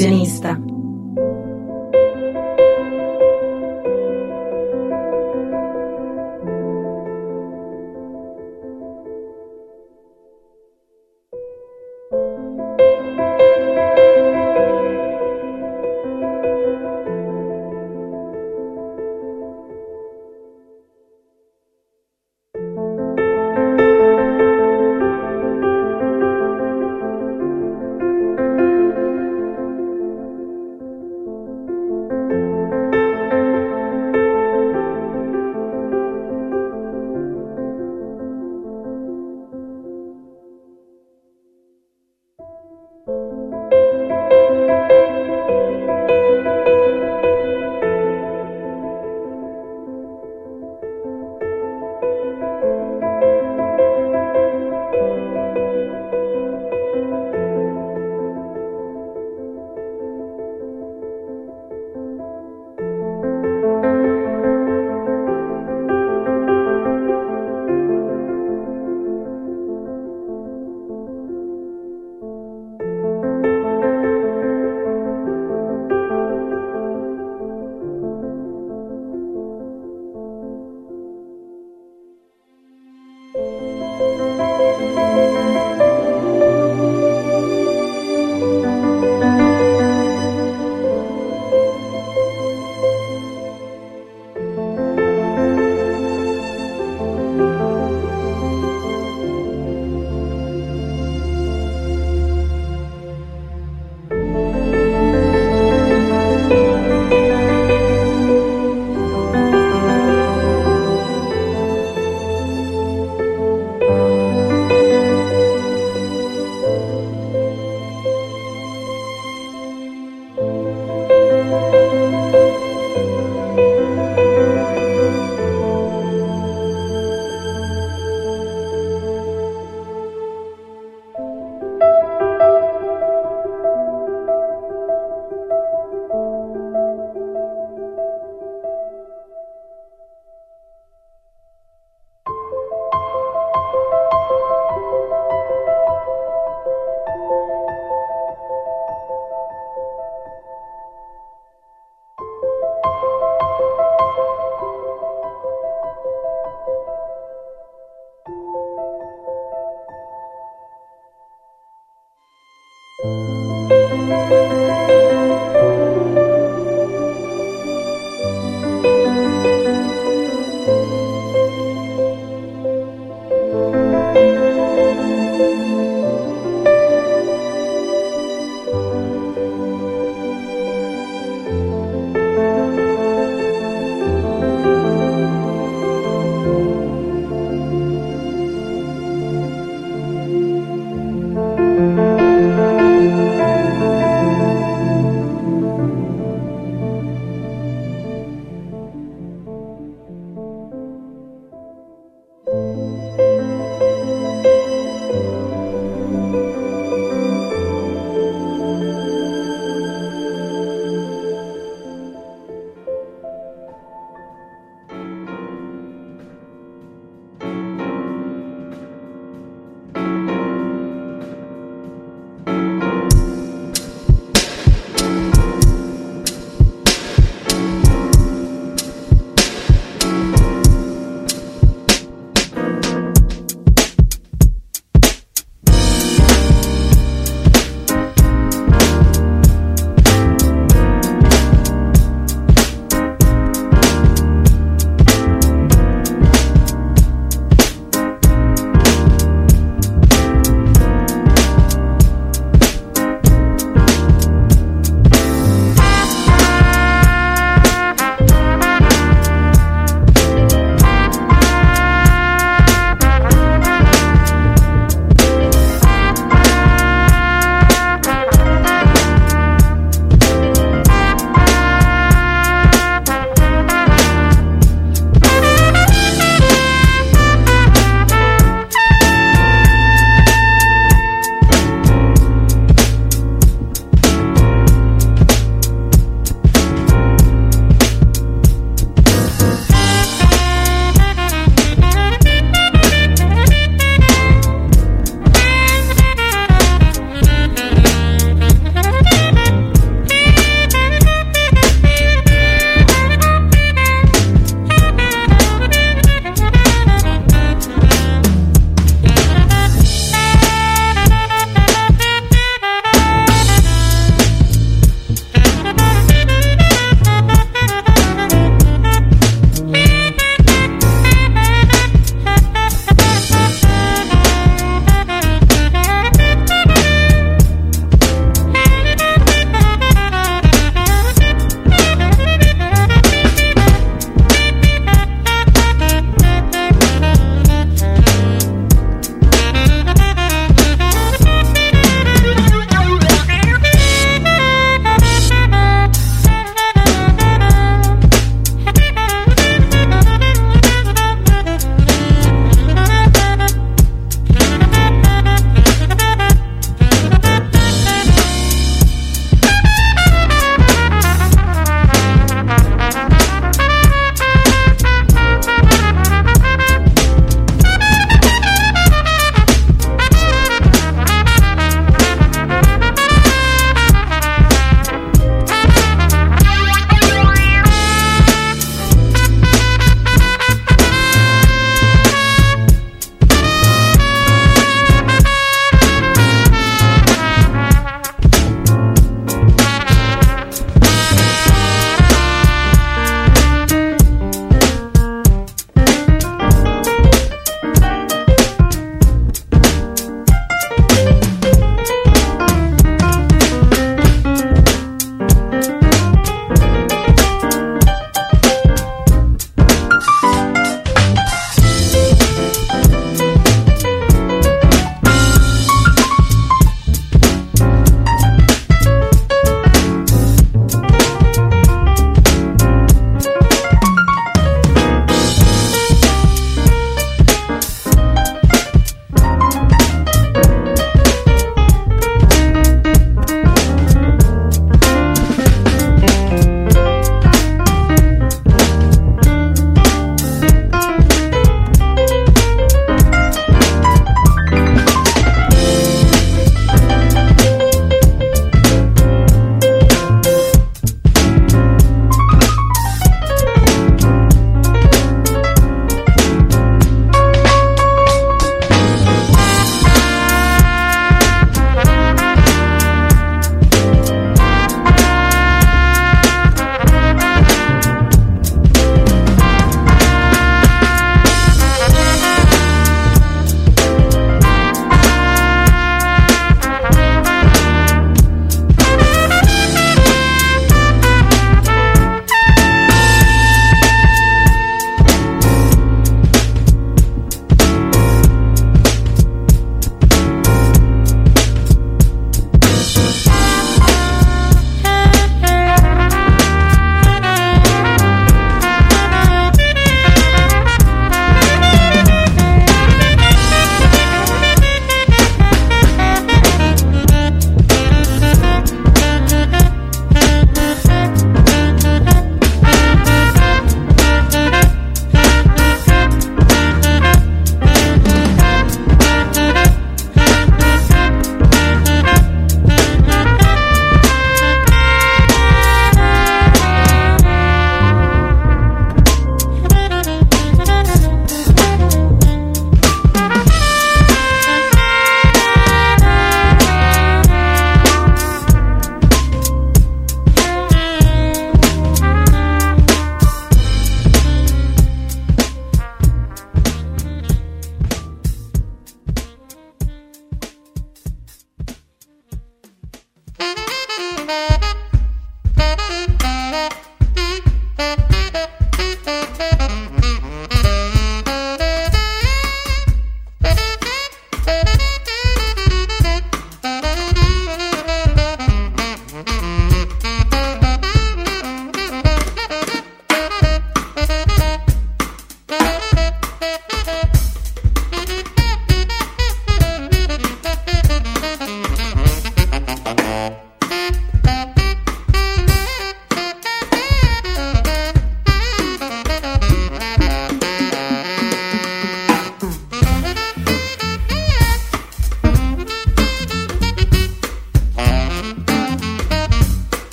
illusionista.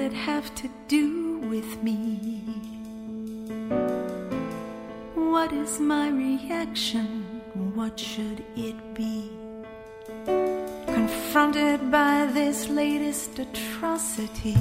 It have to do with me? What is my reaction? What should it be? Confronted by this latest atrocity.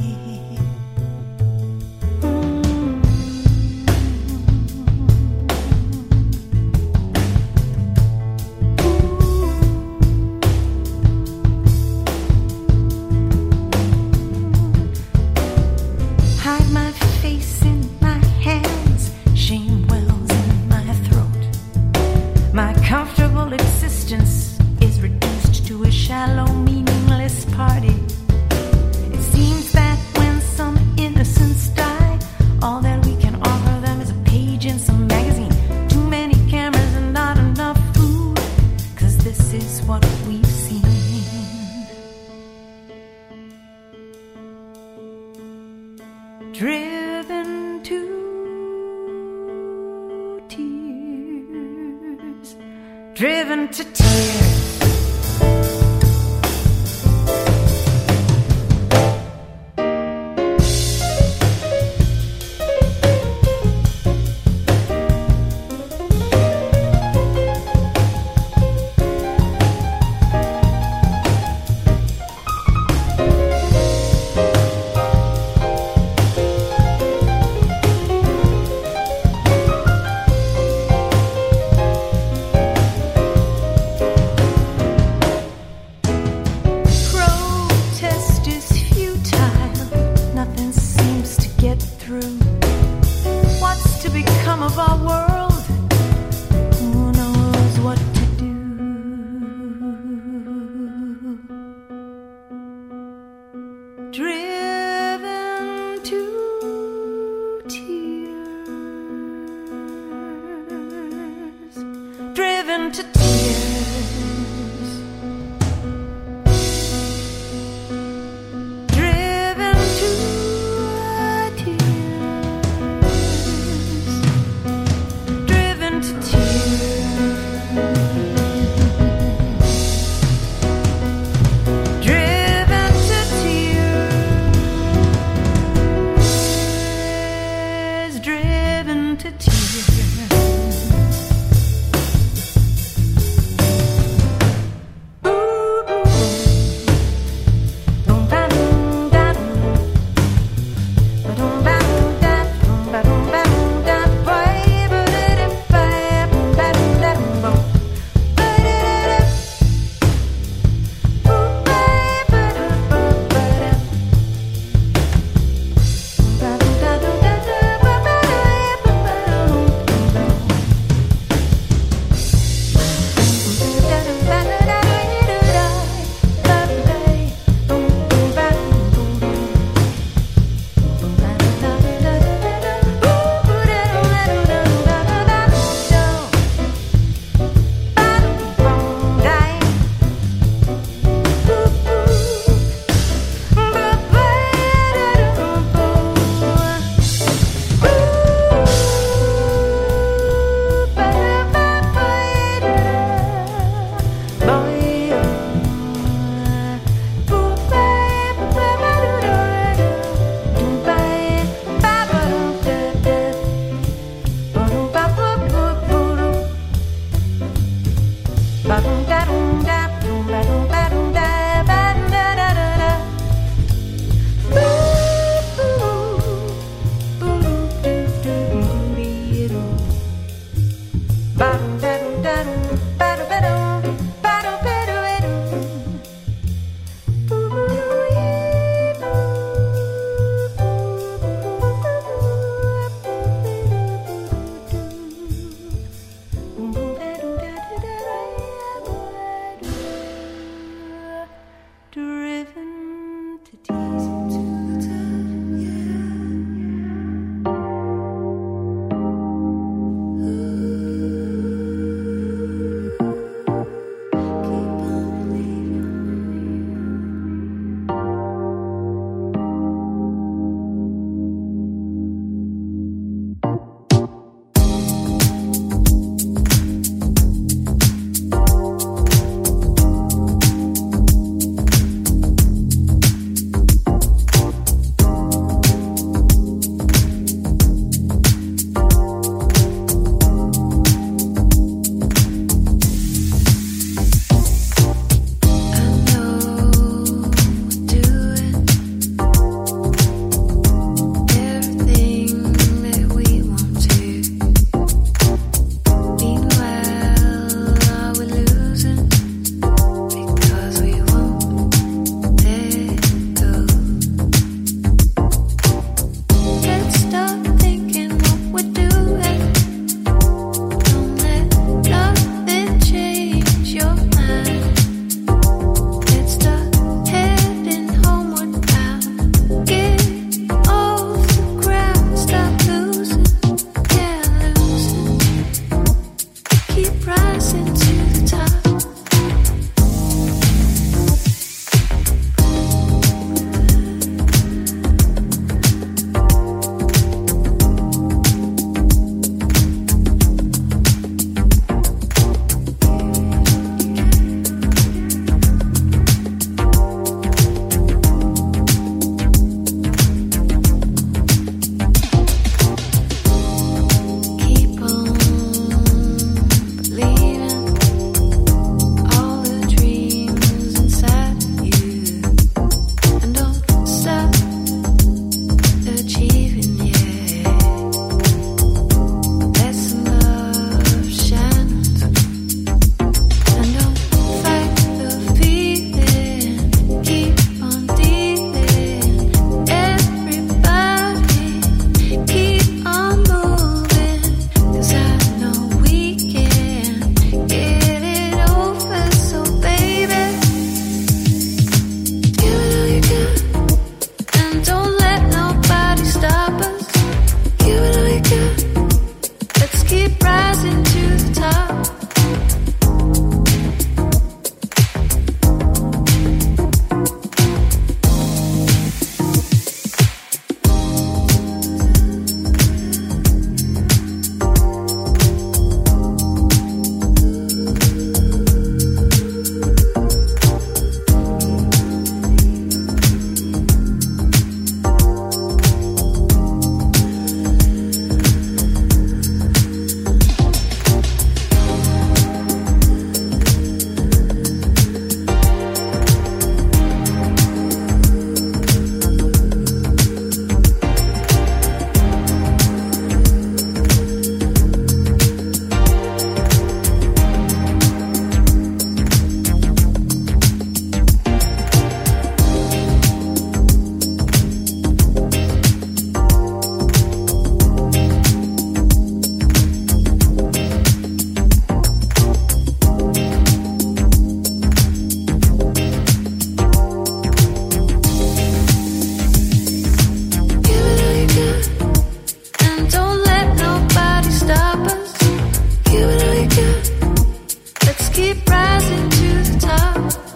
keep rising to the top.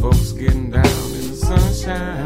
Folks getting down in the sunshine.